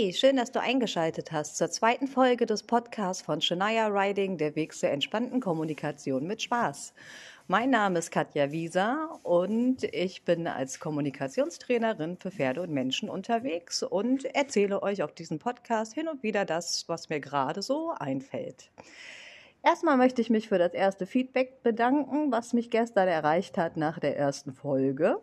Hey, schön, dass du eingeschaltet hast zur zweiten Folge des Podcasts von Shania Riding, der Weg zur entspannten Kommunikation mit Spaß. Mein Name ist Katja Wieser und ich bin als Kommunikationstrainerin für Pferde und Menschen unterwegs und erzähle euch auf diesem Podcast hin und wieder das, was mir gerade so einfällt. Erstmal möchte ich mich für das erste Feedback bedanken, was mich gestern erreicht hat nach der ersten Folge.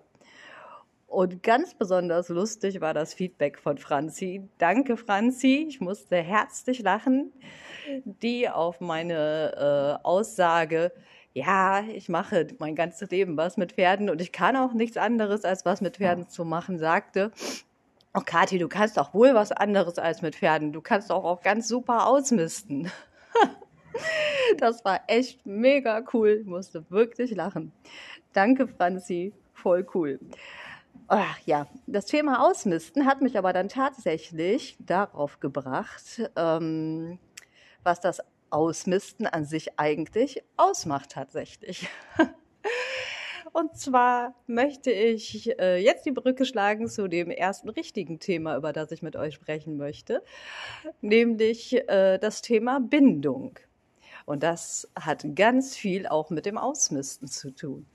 Und ganz besonders lustig war das Feedback von Franzi. Danke, Franzi. Ich musste herzlich lachen, die auf meine äh, Aussage, ja, ich mache mein ganzes Leben was mit Pferden und ich kann auch nichts anderes als was mit Pferden zu machen, sagte. Oh, Kathi, du kannst auch wohl was anderes als mit Pferden. Du kannst auch, auch ganz super ausmisten. das war echt mega cool. Ich musste wirklich lachen. Danke, Franzi. Voll cool. Ach, ja, das Thema Ausmisten hat mich aber dann tatsächlich darauf gebracht, ähm, was das Ausmisten an sich eigentlich ausmacht tatsächlich. Und zwar möchte ich äh, jetzt die Brücke schlagen zu dem ersten richtigen Thema, über das ich mit euch sprechen möchte, nämlich äh, das Thema Bindung. Und das hat ganz viel auch mit dem Ausmisten zu tun.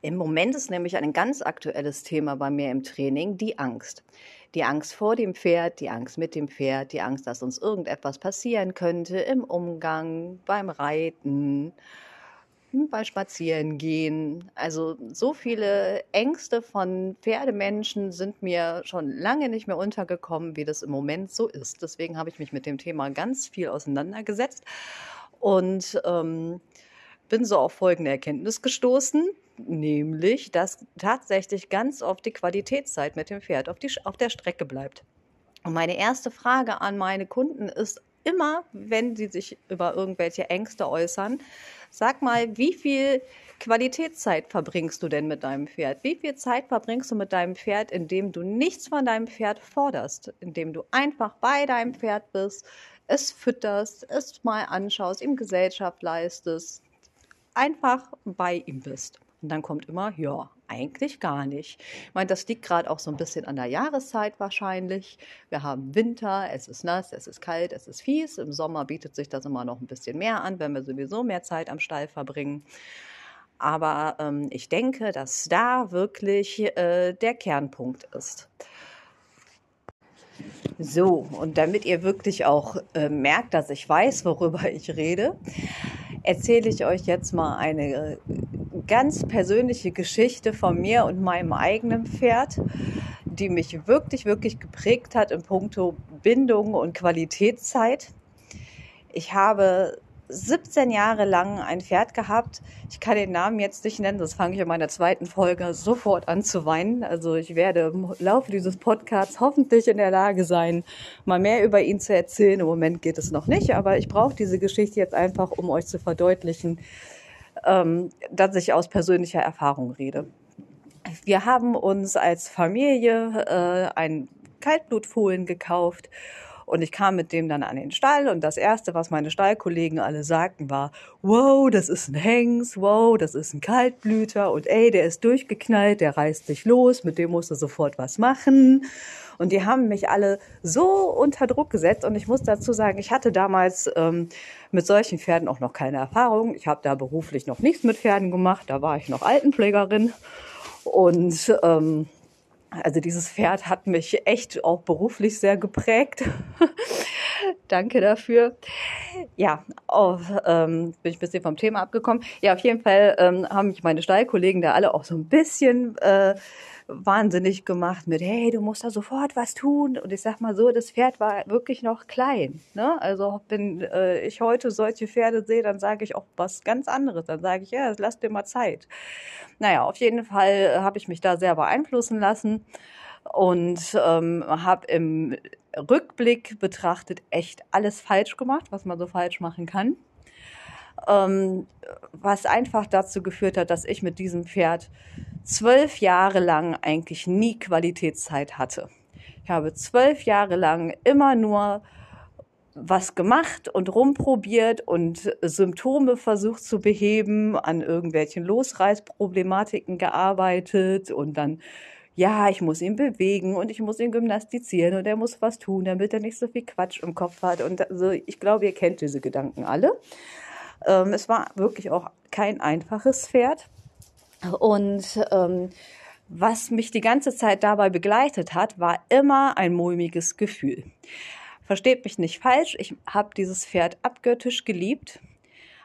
Im Moment ist nämlich ein ganz aktuelles Thema bei mir im Training die Angst. Die Angst vor dem Pferd, die Angst mit dem Pferd, die Angst, dass uns irgendetwas passieren könnte im Umgang, beim Reiten, beim Spazierengehen. Also so viele Ängste von Pferdemenschen sind mir schon lange nicht mehr untergekommen, wie das im Moment so ist. Deswegen habe ich mich mit dem Thema ganz viel auseinandergesetzt und ähm, bin so auf folgende Erkenntnis gestoßen nämlich, dass tatsächlich ganz oft die Qualitätszeit mit dem Pferd auf, die, auf der Strecke bleibt. Und meine erste Frage an meine Kunden ist immer, wenn sie sich über irgendwelche Ängste äußern, sag mal, wie viel Qualitätszeit verbringst du denn mit deinem Pferd? Wie viel Zeit verbringst du mit deinem Pferd, indem du nichts von deinem Pferd forderst, indem du einfach bei deinem Pferd bist, es fütterst, es mal anschaust, ihm Gesellschaft leistest, einfach bei ihm bist? Und dann kommt immer, ja, eigentlich gar nicht. Ich meine, das liegt gerade auch so ein bisschen an der Jahreszeit wahrscheinlich. Wir haben Winter, es ist nass, es ist kalt, es ist fies. Im Sommer bietet sich das immer noch ein bisschen mehr an, wenn wir sowieso mehr Zeit am Stall verbringen. Aber ähm, ich denke, dass da wirklich äh, der Kernpunkt ist. So, und damit ihr wirklich auch äh, merkt, dass ich weiß, worüber ich rede, erzähle ich euch jetzt mal eine ganz persönliche Geschichte von mir und meinem eigenen Pferd, die mich wirklich, wirklich geprägt hat in puncto Bindung und Qualitätszeit. Ich habe 17 Jahre lang ein Pferd gehabt. Ich kann den Namen jetzt nicht nennen, das fange ich in meiner zweiten Folge sofort an zu weinen. Also ich werde im Laufe dieses Podcasts hoffentlich in der Lage sein, mal mehr über ihn zu erzählen. Im Moment geht es noch nicht, aber ich brauche diese Geschichte jetzt einfach, um euch zu verdeutlichen, ähm, dass ich aus persönlicher Erfahrung rede. Wir haben uns als Familie äh, ein Kaltblutfohlen gekauft und ich kam mit dem dann an den Stall und das erste, was meine Stallkollegen alle sagten, war, wow, das ist ein Hengst, wow, das ist ein Kaltblüter und ey, der ist durchgeknallt, der reißt sich los, mit dem musst du sofort was machen. Und die haben mich alle so unter Druck gesetzt. Und ich muss dazu sagen, ich hatte damals ähm, mit solchen Pferden auch noch keine Erfahrung. Ich habe da beruflich noch nichts mit Pferden gemacht. Da war ich noch Altenpflegerin. Und ähm, also dieses Pferd hat mich echt auch beruflich sehr geprägt. Danke dafür. Ja, oh, ähm, bin ich ein bisschen vom Thema abgekommen. Ja, auf jeden Fall ähm, haben mich meine Stallkollegen da alle auch so ein bisschen äh, wahnsinnig gemacht mit, hey, du musst da sofort was tun. Und ich sag mal so, das Pferd war wirklich noch klein. Ne? Also wenn äh, ich heute solche Pferde sehe, dann sage ich auch was ganz anderes. Dann sage ich, ja, lass dir mal Zeit. Naja, auf jeden Fall habe ich mich da sehr beeinflussen lassen und ähm, habe im Rückblick betrachtet echt alles falsch gemacht, was man so falsch machen kann. Ähm, was einfach dazu geführt hat, dass ich mit diesem Pferd zwölf Jahre lang eigentlich nie Qualitätszeit hatte. Ich habe zwölf Jahre lang immer nur was gemacht und rumprobiert und Symptome versucht zu beheben, an irgendwelchen Losreißproblematiken gearbeitet und dann ja, ich muss ihn bewegen und ich muss ihn gymnastizieren und er muss was tun, damit er nicht so viel Quatsch im Kopf hat. Und also ich glaube, ihr kennt diese Gedanken alle. Ähm, es war wirklich auch kein einfaches Pferd. Und ähm, was mich die ganze Zeit dabei begleitet hat, war immer ein mulmiges Gefühl. Versteht mich nicht falsch, ich habe dieses Pferd abgöttisch geliebt,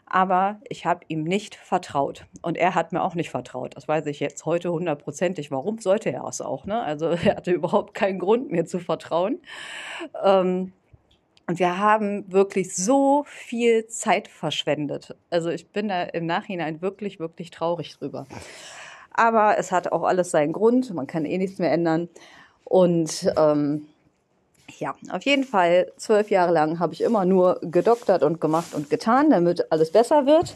aber ich habe ihm nicht vertraut. Und er hat mir auch nicht vertraut. Das weiß ich jetzt heute hundertprozentig. Warum sollte er es auch? Ne? Also er hatte überhaupt keinen Grund, mir zu vertrauen. Ähm, und wir haben wirklich so viel Zeit verschwendet. Also ich bin da im Nachhinein wirklich, wirklich traurig drüber. Aber es hat auch alles seinen Grund. Man kann eh nichts mehr ändern. Und ähm, ja, auf jeden Fall zwölf Jahre lang habe ich immer nur gedoktert und gemacht und getan, damit alles besser wird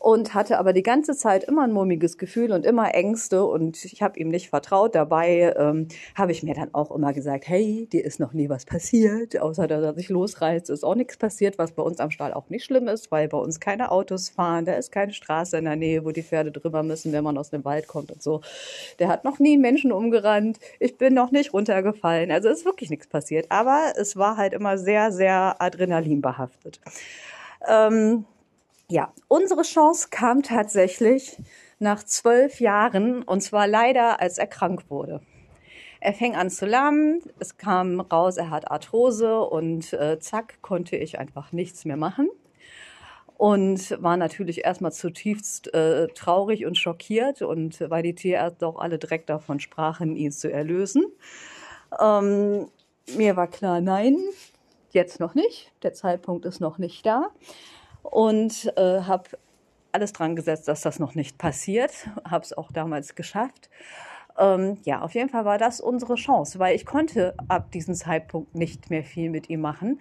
und hatte aber die ganze Zeit immer ein murmiges Gefühl und immer Ängste und ich habe ihm nicht vertraut. Dabei ähm, habe ich mir dann auch immer gesagt, hey, dir ist noch nie was passiert, außer dass er sich losreißt, ist auch nichts passiert, was bei uns am Stall auch nicht schlimm ist, weil bei uns keine Autos fahren, da ist keine Straße in der Nähe, wo die Pferde drüber müssen, wenn man aus dem Wald kommt und so. Der hat noch nie einen Menschen umgerannt, ich bin noch nicht runtergefallen, also ist wirklich nichts passiert, aber es war halt immer sehr, sehr adrenalinbehaftet. Ähm, ja, unsere Chance kam tatsächlich nach zwölf Jahren und zwar leider, als er krank wurde. Er fing an zu lahmen, es kam raus, er hat Arthrose und äh, zack, konnte ich einfach nichts mehr machen. Und war natürlich erstmal zutiefst äh, traurig und schockiert und weil die Tierärzte auch alle direkt davon sprachen, ihn zu erlösen. Ähm, mir war klar, nein, jetzt noch nicht. Der Zeitpunkt ist noch nicht da und äh, habe alles dran gesetzt, dass das noch nicht passiert. Habe es auch damals geschafft. Ähm, ja, auf jeden Fall war das unsere Chance, weil ich konnte ab diesem Zeitpunkt nicht mehr viel mit ihm machen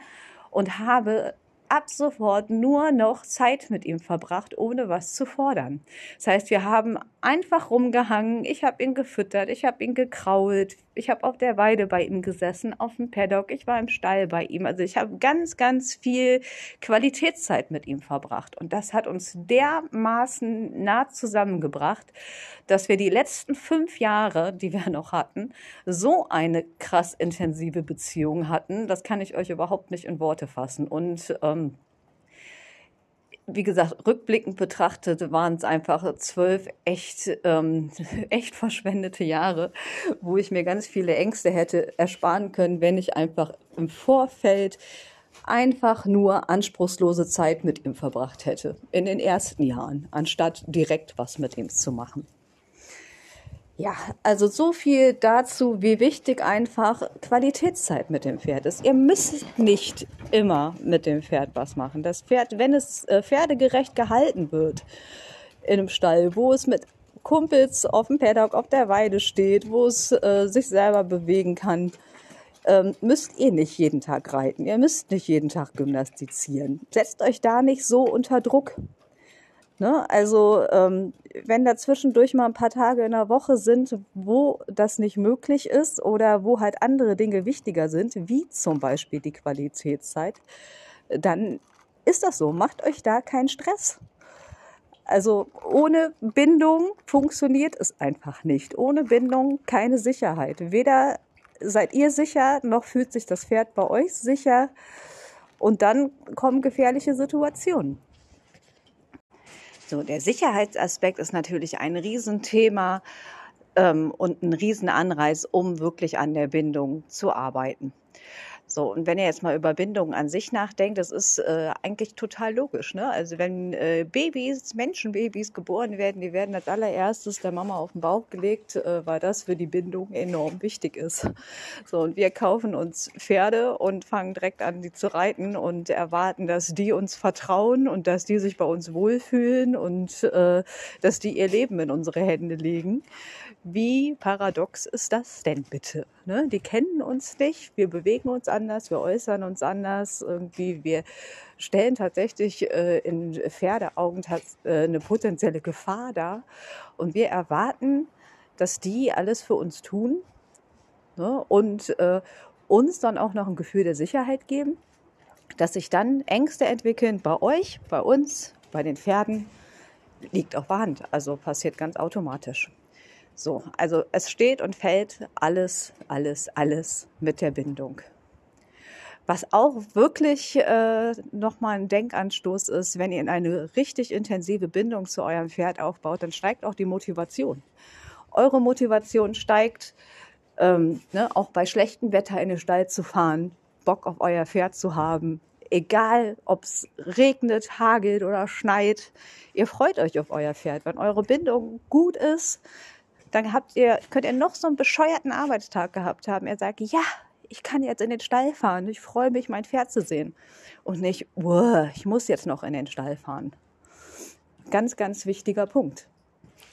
und habe ab sofort nur noch Zeit mit ihm verbracht, ohne was zu fordern. Das heißt, wir haben einfach rumgehangen, ich habe ihn gefüttert, ich habe ihn gekrault, ich habe auf der Weide bei ihm gesessen, auf dem Paddock, ich war im Stall bei ihm. Also ich habe ganz, ganz viel Qualitätszeit mit ihm verbracht. Und das hat uns dermaßen nah zusammengebracht, dass wir die letzten fünf Jahre, die wir noch hatten, so eine krass intensive Beziehung hatten. Das kann ich euch überhaupt nicht in Worte fassen. Und ähm, wie gesagt, rückblickend betrachtet waren es einfach zwölf echt, ähm, echt verschwendete Jahre, wo ich mir ganz viele Ängste hätte ersparen können, wenn ich einfach im Vorfeld einfach nur anspruchslose Zeit mit ihm verbracht hätte. In den ersten Jahren, anstatt direkt was mit ihm zu machen. Ja, also so viel dazu, wie wichtig einfach Qualitätszeit mit dem Pferd ist. Ihr müsst nicht immer mit dem Pferd was machen. Das Pferd, wenn es äh, pferdegerecht gehalten wird in einem Stall, wo es mit Kumpels auf dem Paddock auf der Weide steht, wo es äh, sich selber bewegen kann, ähm, müsst ihr nicht jeden Tag reiten. Ihr müsst nicht jeden Tag gymnastizieren. Setzt euch da nicht so unter Druck. Ne? Also ähm, wenn da zwischendurch mal ein paar Tage in der Woche sind, wo das nicht möglich ist oder wo halt andere Dinge wichtiger sind, wie zum Beispiel die Qualitätszeit, dann ist das so. Macht euch da keinen Stress. Also ohne Bindung funktioniert es einfach nicht. Ohne Bindung keine Sicherheit. Weder seid ihr sicher, noch fühlt sich das Pferd bei euch sicher. Und dann kommen gefährliche Situationen. So, der Sicherheitsaspekt ist natürlich ein Riesenthema ähm, und ein Riesenanreiz, um wirklich an der Bindung zu arbeiten. So, und wenn ihr jetzt mal über Bindungen an sich nachdenkt, das ist äh, eigentlich total logisch. Ne? Also wenn äh, Babys, Menschenbabys geboren werden, die werden als allererstes der Mama auf den Bauch gelegt, äh, weil das für die Bindung enorm wichtig ist. So, und wir kaufen uns Pferde und fangen direkt an, die zu reiten und erwarten, dass die uns vertrauen und dass die sich bei uns wohlfühlen und äh, dass die ihr Leben in unsere Hände legen. Wie paradox ist das denn bitte? Ne? Die kennen uns nicht, wir bewegen uns anders, wir äußern uns anders, irgendwie wir stellen tatsächlich äh, in Pferdeaugen äh, eine potenzielle Gefahr dar und wir erwarten, dass die alles für uns tun ne? und äh, uns dann auch noch ein Gefühl der Sicherheit geben, dass sich dann Ängste entwickeln bei euch, bei uns, bei den Pferden, liegt auf der Hand, also passiert ganz automatisch. So, also es steht und fällt alles, alles, alles mit der Bindung. Was auch wirklich äh, nochmal ein Denkanstoß ist, wenn ihr in eine richtig intensive Bindung zu eurem Pferd aufbaut, dann steigt auch die Motivation. Eure Motivation steigt, ähm, ne, auch bei schlechtem Wetter in den Stall zu fahren, Bock auf euer Pferd zu haben, egal ob es regnet, hagelt oder schneit, ihr freut euch auf euer Pferd. Wenn eure Bindung gut ist, dann habt ihr, könnt ihr noch so einen bescheuerten Arbeitstag gehabt haben. Er sagt, ja, ich kann jetzt in den Stall fahren. Ich freue mich, mein Pferd zu sehen. Und nicht, ich muss jetzt noch in den Stall fahren. Ganz, ganz wichtiger Punkt.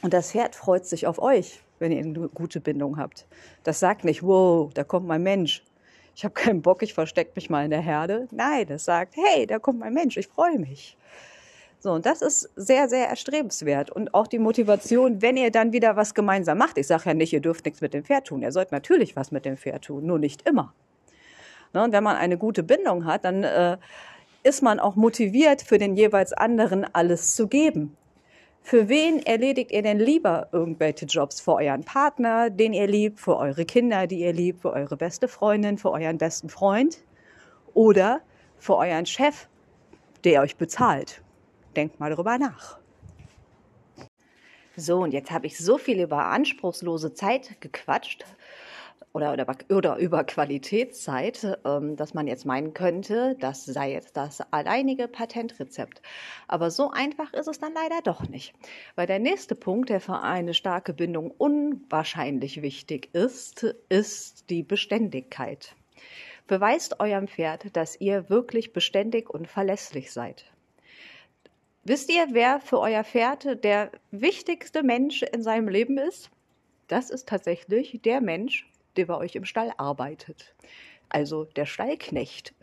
Und das Pferd freut sich auf euch, wenn ihr eine gute Bindung habt. Das sagt nicht, wow, da kommt mein Mensch. Ich habe keinen Bock, ich verstecke mich mal in der Herde. Nein, das sagt, hey, da kommt mein Mensch, ich freue mich. So, und das ist sehr, sehr erstrebenswert. Und auch die Motivation, wenn ihr dann wieder was gemeinsam macht. Ich sage ja nicht, ihr dürft nichts mit dem Pferd tun. Ihr sollt natürlich was mit dem Pferd tun, nur nicht immer. Ne, und wenn man eine gute Bindung hat, dann äh, ist man auch motiviert, für den jeweils anderen alles zu geben. Für wen erledigt ihr denn lieber irgendwelche Jobs? Für euren Partner, den ihr liebt, für eure Kinder, die ihr liebt, für eure beste Freundin, für euren besten Freund oder für euren Chef, der euch bezahlt? Denkt mal darüber nach. So, und jetzt habe ich so viel über anspruchslose Zeit gequatscht oder, oder, oder über Qualitätszeit, ähm, dass man jetzt meinen könnte, das sei jetzt das alleinige Patentrezept. Aber so einfach ist es dann leider doch nicht. Weil der nächste Punkt, der für eine starke Bindung unwahrscheinlich wichtig ist, ist die Beständigkeit. Beweist eurem Pferd, dass ihr wirklich beständig und verlässlich seid. Wisst ihr, wer für euer Pferd der wichtigste Mensch in seinem Leben ist? Das ist tatsächlich der Mensch, der bei euch im Stall arbeitet. Also der Stallknecht.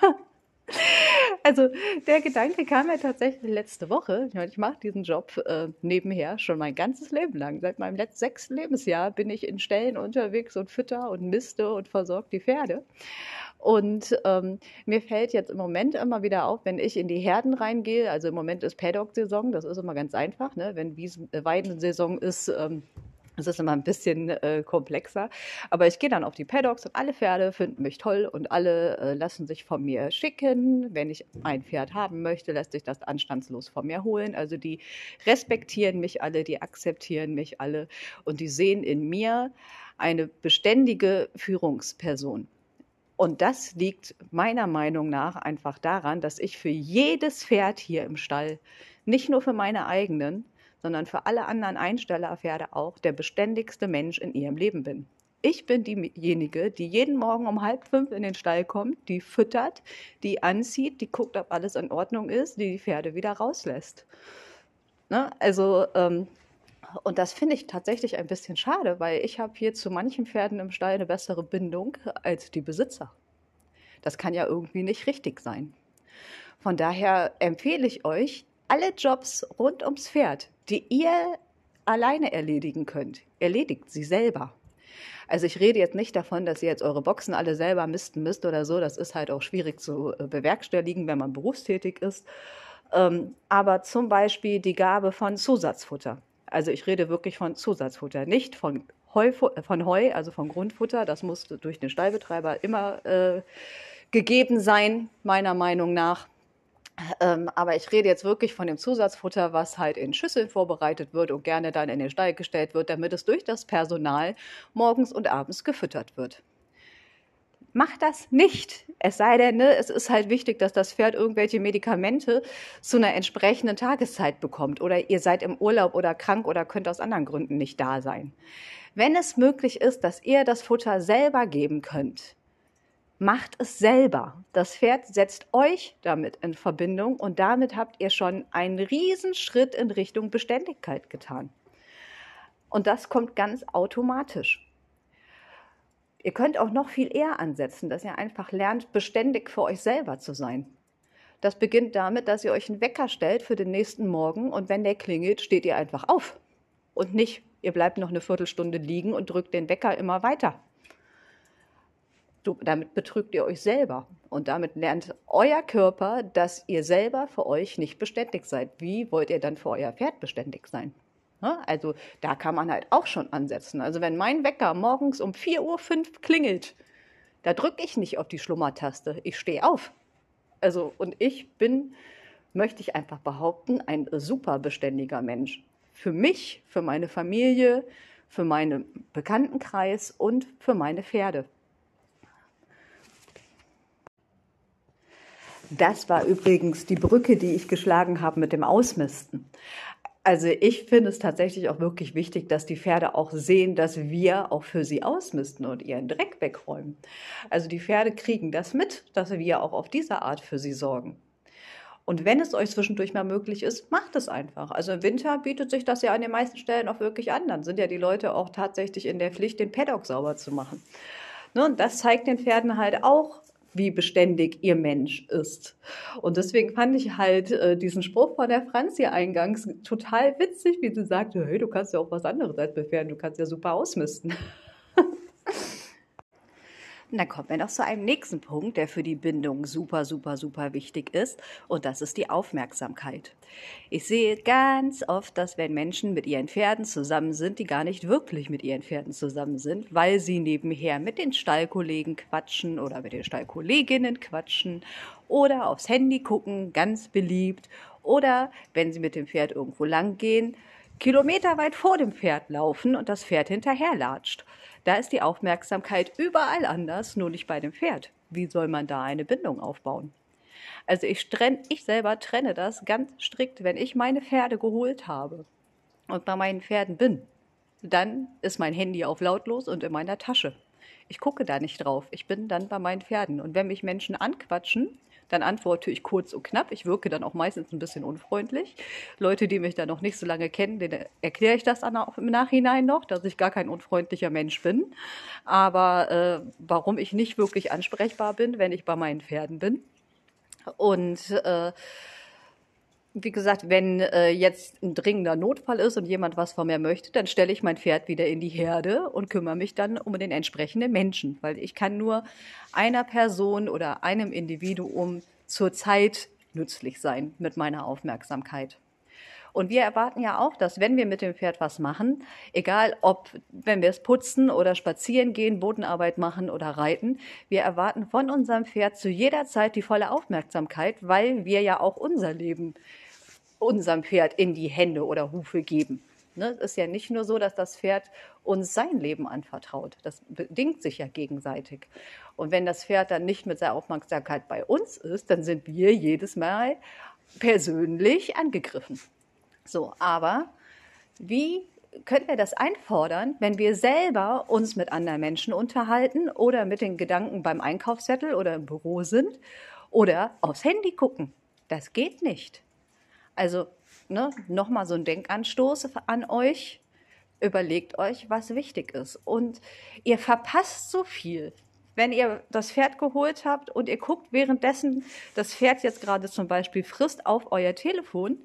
also der Gedanke kam mir tatsächlich letzte Woche. Ich mache diesen Job äh, nebenher schon mein ganzes Leben lang. Seit meinem letzten sechsten Lebensjahr bin ich in Ställen unterwegs und fütter und miste und versorge die Pferde. Und ähm, mir fällt jetzt im Moment immer wieder auf, wenn ich in die Herden reingehe, also im Moment ist Paddock-Saison, das ist immer ganz einfach, ne? wenn Wiesen, äh, Weidensaison ist, ähm, das ist immer ein bisschen äh, komplexer. Aber ich gehe dann auf die Paddocks und alle Pferde finden mich toll und alle äh, lassen sich von mir schicken. Wenn ich ein Pferd haben möchte, lässt sich das anstandslos von mir holen. Also die respektieren mich alle, die akzeptieren mich alle und die sehen in mir eine beständige Führungsperson. Und das liegt meiner Meinung nach einfach daran, dass ich für jedes Pferd hier im Stall, nicht nur für meine eigenen, sondern für alle anderen Einstellerpferde auch der beständigste Mensch in ihrem Leben bin. Ich bin diejenige, die jeden Morgen um halb fünf in den Stall kommt, die füttert, die anzieht, die guckt, ob alles in Ordnung ist, die die Pferde wieder rauslässt. Ne? Also, ähm, und das finde ich tatsächlich ein bisschen schade, weil ich habe hier zu manchen Pferden im Stall eine bessere Bindung als die Besitzer. Das kann ja irgendwie nicht richtig sein. Von daher empfehle ich euch, alle Jobs rund ums Pferd, die ihr alleine erledigen könnt, erledigt sie selber. Also ich rede jetzt nicht davon, dass ihr jetzt eure Boxen alle selber misten müsst oder so. Das ist halt auch schwierig zu äh, bewerkstelligen, wenn man berufstätig ist. Ähm, aber zum Beispiel die Gabe von Zusatzfutter. Also ich rede wirklich von Zusatzfutter, nicht von Heu, von Heu also von Grundfutter. Das muss durch den Stallbetreiber immer äh, gegeben sein, meiner Meinung nach. Ähm, aber ich rede jetzt wirklich von dem Zusatzfutter, was halt in Schüsseln vorbereitet wird und gerne dann in den Stall gestellt wird, damit es durch das Personal morgens und abends gefüttert wird. Macht das nicht. Es sei denn, ne, es ist halt wichtig, dass das Pferd irgendwelche Medikamente zu einer entsprechenden Tageszeit bekommt oder ihr seid im Urlaub oder krank oder könnt aus anderen Gründen nicht da sein. Wenn es möglich ist, dass ihr das Futter selber geben könnt, macht es selber. Das Pferd setzt euch damit in Verbindung und damit habt ihr schon einen Riesenschritt in Richtung Beständigkeit getan. Und das kommt ganz automatisch. Ihr könnt auch noch viel eher ansetzen, dass ihr einfach lernt, beständig für euch selber zu sein. Das beginnt damit, dass ihr euch einen Wecker stellt für den nächsten Morgen und wenn der klingelt, steht ihr einfach auf. Und nicht, ihr bleibt noch eine Viertelstunde liegen und drückt den Wecker immer weiter damit betrügt ihr euch selber. Und damit lernt euer Körper, dass ihr selber für euch nicht beständig seid. Wie wollt ihr dann für euer Pferd beständig sein? Ne? Also da kann man halt auch schon ansetzen. Also wenn mein Wecker morgens um 4.05 Uhr klingelt, da drücke ich nicht auf die Schlummertaste. Ich stehe auf. Also und ich bin, möchte ich einfach behaupten, ein super beständiger Mensch. Für mich, für meine Familie, für meinen Bekanntenkreis und für meine Pferde. Das war übrigens die Brücke, die ich geschlagen habe mit dem Ausmisten. Also ich finde es tatsächlich auch wirklich wichtig, dass die Pferde auch sehen, dass wir auch für sie ausmisten und ihren Dreck wegräumen. Also die Pferde kriegen das mit, dass wir auch auf diese Art für sie sorgen. Und wenn es euch zwischendurch mal möglich ist, macht es einfach. Also im Winter bietet sich das ja an den meisten Stellen auch wirklich an. Dann sind ja die Leute auch tatsächlich in der Pflicht, den Paddock sauber zu machen. Ne, und das zeigt den Pferden halt auch, wie beständig ihr Mensch ist. Und deswegen fand ich halt äh, diesen Spruch von der Franz hier eingangs total witzig, wie sie sagte, hey, du kannst ja auch was anderes als befähren, du kannst ja super ausmisten. Und dann kommen wir noch zu einem nächsten Punkt, der für die Bindung super, super, super wichtig ist. Und das ist die Aufmerksamkeit. Ich sehe ganz oft, dass wenn Menschen mit ihren Pferden zusammen sind, die gar nicht wirklich mit ihren Pferden zusammen sind, weil sie nebenher mit den Stallkollegen quatschen oder mit den Stallkolleginnen quatschen oder aufs Handy gucken, ganz beliebt. Oder wenn sie mit dem Pferd irgendwo lang gehen, kilometerweit vor dem Pferd laufen und das Pferd hinterherlatscht. Da ist die Aufmerksamkeit überall anders, nur nicht bei dem Pferd. Wie soll man da eine Bindung aufbauen? Also ich, trenn, ich selber trenne das ganz strikt, wenn ich meine Pferde geholt habe und bei meinen Pferden bin, dann ist mein Handy auf lautlos und in meiner Tasche. Ich gucke da nicht drauf. Ich bin dann bei meinen Pferden. Und wenn mich Menschen anquatschen, dann antworte ich kurz und knapp. Ich wirke dann auch meistens ein bisschen unfreundlich. Leute, die mich dann noch nicht so lange kennen, denen erkläre ich das dann auch im Nachhinein noch, dass ich gar kein unfreundlicher Mensch bin. Aber äh, warum ich nicht wirklich ansprechbar bin, wenn ich bei meinen Pferden bin. Und äh, wie gesagt, wenn äh, jetzt ein dringender Notfall ist und jemand was von mir möchte, dann stelle ich mein Pferd wieder in die Herde und kümmere mich dann um den entsprechenden Menschen, weil ich kann nur einer Person oder einem Individuum zur Zeit nützlich sein mit meiner Aufmerksamkeit. Und wir erwarten ja auch, dass wenn wir mit dem Pferd was machen, egal ob, wenn wir es putzen oder spazieren gehen, Bodenarbeit machen oder reiten, wir erwarten von unserem Pferd zu jeder Zeit die volle Aufmerksamkeit, weil wir ja auch unser Leben unserem Pferd in die Hände oder Hufe geben. Ne? Es ist ja nicht nur so, dass das Pferd uns sein Leben anvertraut. Das bedingt sich ja gegenseitig. Und wenn das Pferd dann nicht mit seiner Aufmerksamkeit bei uns ist, dann sind wir jedes Mal persönlich angegriffen. So, aber wie können wir das einfordern, wenn wir selber uns mit anderen Menschen unterhalten oder mit den Gedanken beim Einkaufszettel oder im Büro sind oder aufs Handy gucken? Das geht nicht. Also ne, nochmal so ein Denkanstoß an euch. Überlegt euch, was wichtig ist. Und ihr verpasst so viel. Wenn ihr das Pferd geholt habt und ihr guckt währenddessen das Pferd jetzt gerade zum Beispiel frisst auf euer Telefon,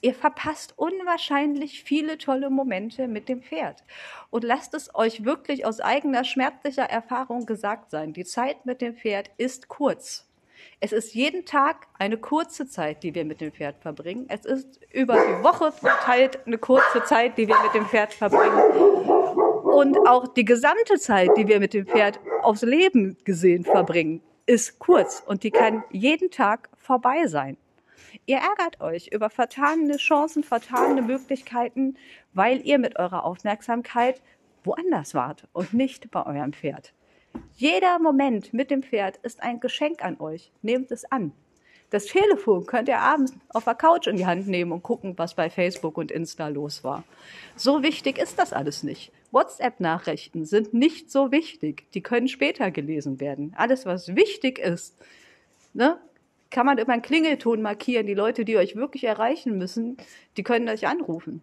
ihr verpasst unwahrscheinlich viele tolle Momente mit dem Pferd. Und lasst es euch wirklich aus eigener schmerzlicher Erfahrung gesagt sein. Die Zeit mit dem Pferd ist kurz. Es ist jeden Tag eine kurze Zeit, die wir mit dem Pferd verbringen. Es ist über die Woche verteilt eine kurze Zeit, die wir mit dem Pferd verbringen. Und auch die gesamte Zeit, die wir mit dem Pferd aufs Leben gesehen verbringen, ist kurz und die kann jeden Tag vorbei sein. Ihr ärgert euch über vertane Chancen, vertane Möglichkeiten, weil ihr mit eurer Aufmerksamkeit woanders wart und nicht bei eurem Pferd. Jeder Moment mit dem Pferd ist ein Geschenk an euch. Nehmt es an. Das Telefon könnt ihr abends auf der Couch in die Hand nehmen und gucken, was bei Facebook und Insta los war. So wichtig ist das alles nicht. WhatsApp-Nachrichten sind nicht so wichtig. Die können später gelesen werden. Alles, was wichtig ist, ne, kann man über einen Klingelton markieren. Die Leute, die euch wirklich erreichen müssen, die können euch anrufen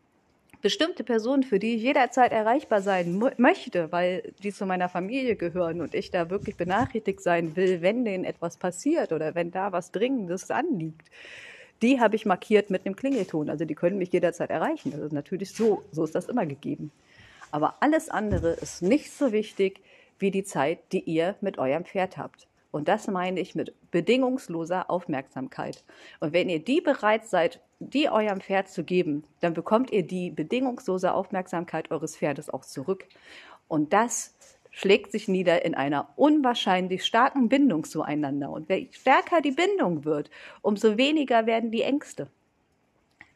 bestimmte Personen, für die ich jederzeit erreichbar sein möchte, weil die zu meiner Familie gehören und ich da wirklich benachrichtigt sein will, wenn denen etwas passiert oder wenn da was Dringendes anliegt. Die habe ich markiert mit einem Klingelton. Also die können mich jederzeit erreichen. Das ist natürlich so. So ist das immer gegeben. Aber alles andere ist nicht so wichtig wie die Zeit, die ihr mit eurem Pferd habt. Und das meine ich mit bedingungsloser Aufmerksamkeit. Und wenn ihr die bereit seid, die eurem Pferd zu geben, dann bekommt ihr die bedingungslose Aufmerksamkeit eures Pferdes auch zurück. Und das schlägt sich nieder in einer unwahrscheinlich starken Bindung zueinander. Und je stärker die Bindung wird, umso weniger werden die Ängste.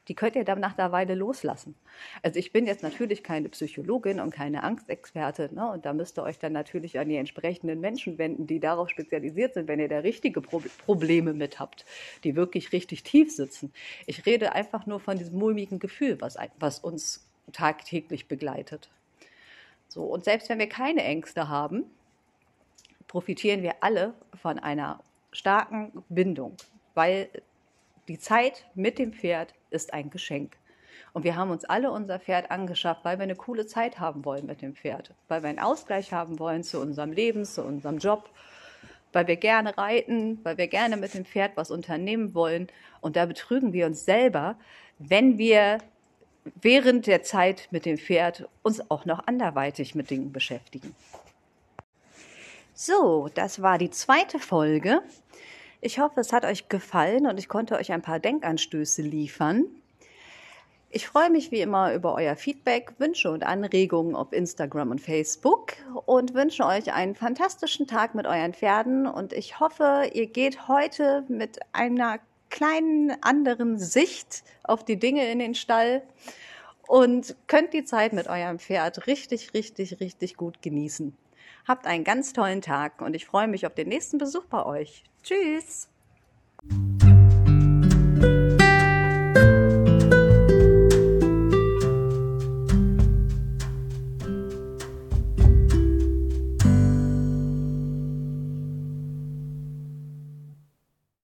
Die könnt ihr dann nach einer Weile loslassen. Also ich bin jetzt natürlich keine Psychologin und keine Angstexperte. Ne? Und da müsst ihr euch dann natürlich an die entsprechenden Menschen wenden, die darauf spezialisiert sind, wenn ihr da richtige Pro Probleme mit habt, die wirklich richtig tief sitzen. Ich rede einfach nur von diesem mulmigen Gefühl, was, was uns tagtäglich begleitet. So, und selbst wenn wir keine Ängste haben, profitieren wir alle von einer starken Bindung, weil die Zeit mit dem Pferd ist ein Geschenk. Und wir haben uns alle unser Pferd angeschafft, weil wir eine coole Zeit haben wollen mit dem Pferd, weil wir einen Ausgleich haben wollen zu unserem Leben, zu unserem Job, weil wir gerne reiten, weil wir gerne mit dem Pferd was unternehmen wollen. Und da betrügen wir uns selber, wenn wir während der Zeit mit dem Pferd uns auch noch anderweitig mit Dingen beschäftigen. So, das war die zweite Folge. Ich hoffe, es hat euch gefallen und ich konnte euch ein paar Denkanstöße liefern. Ich freue mich wie immer über euer Feedback, Wünsche und Anregungen auf Instagram und Facebook und wünsche euch einen fantastischen Tag mit euren Pferden und ich hoffe, ihr geht heute mit einer kleinen anderen Sicht auf die Dinge in den Stall und könnt die Zeit mit eurem Pferd richtig, richtig, richtig gut genießen. Habt einen ganz tollen Tag und ich freue mich auf den nächsten Besuch bei euch. Tschüss!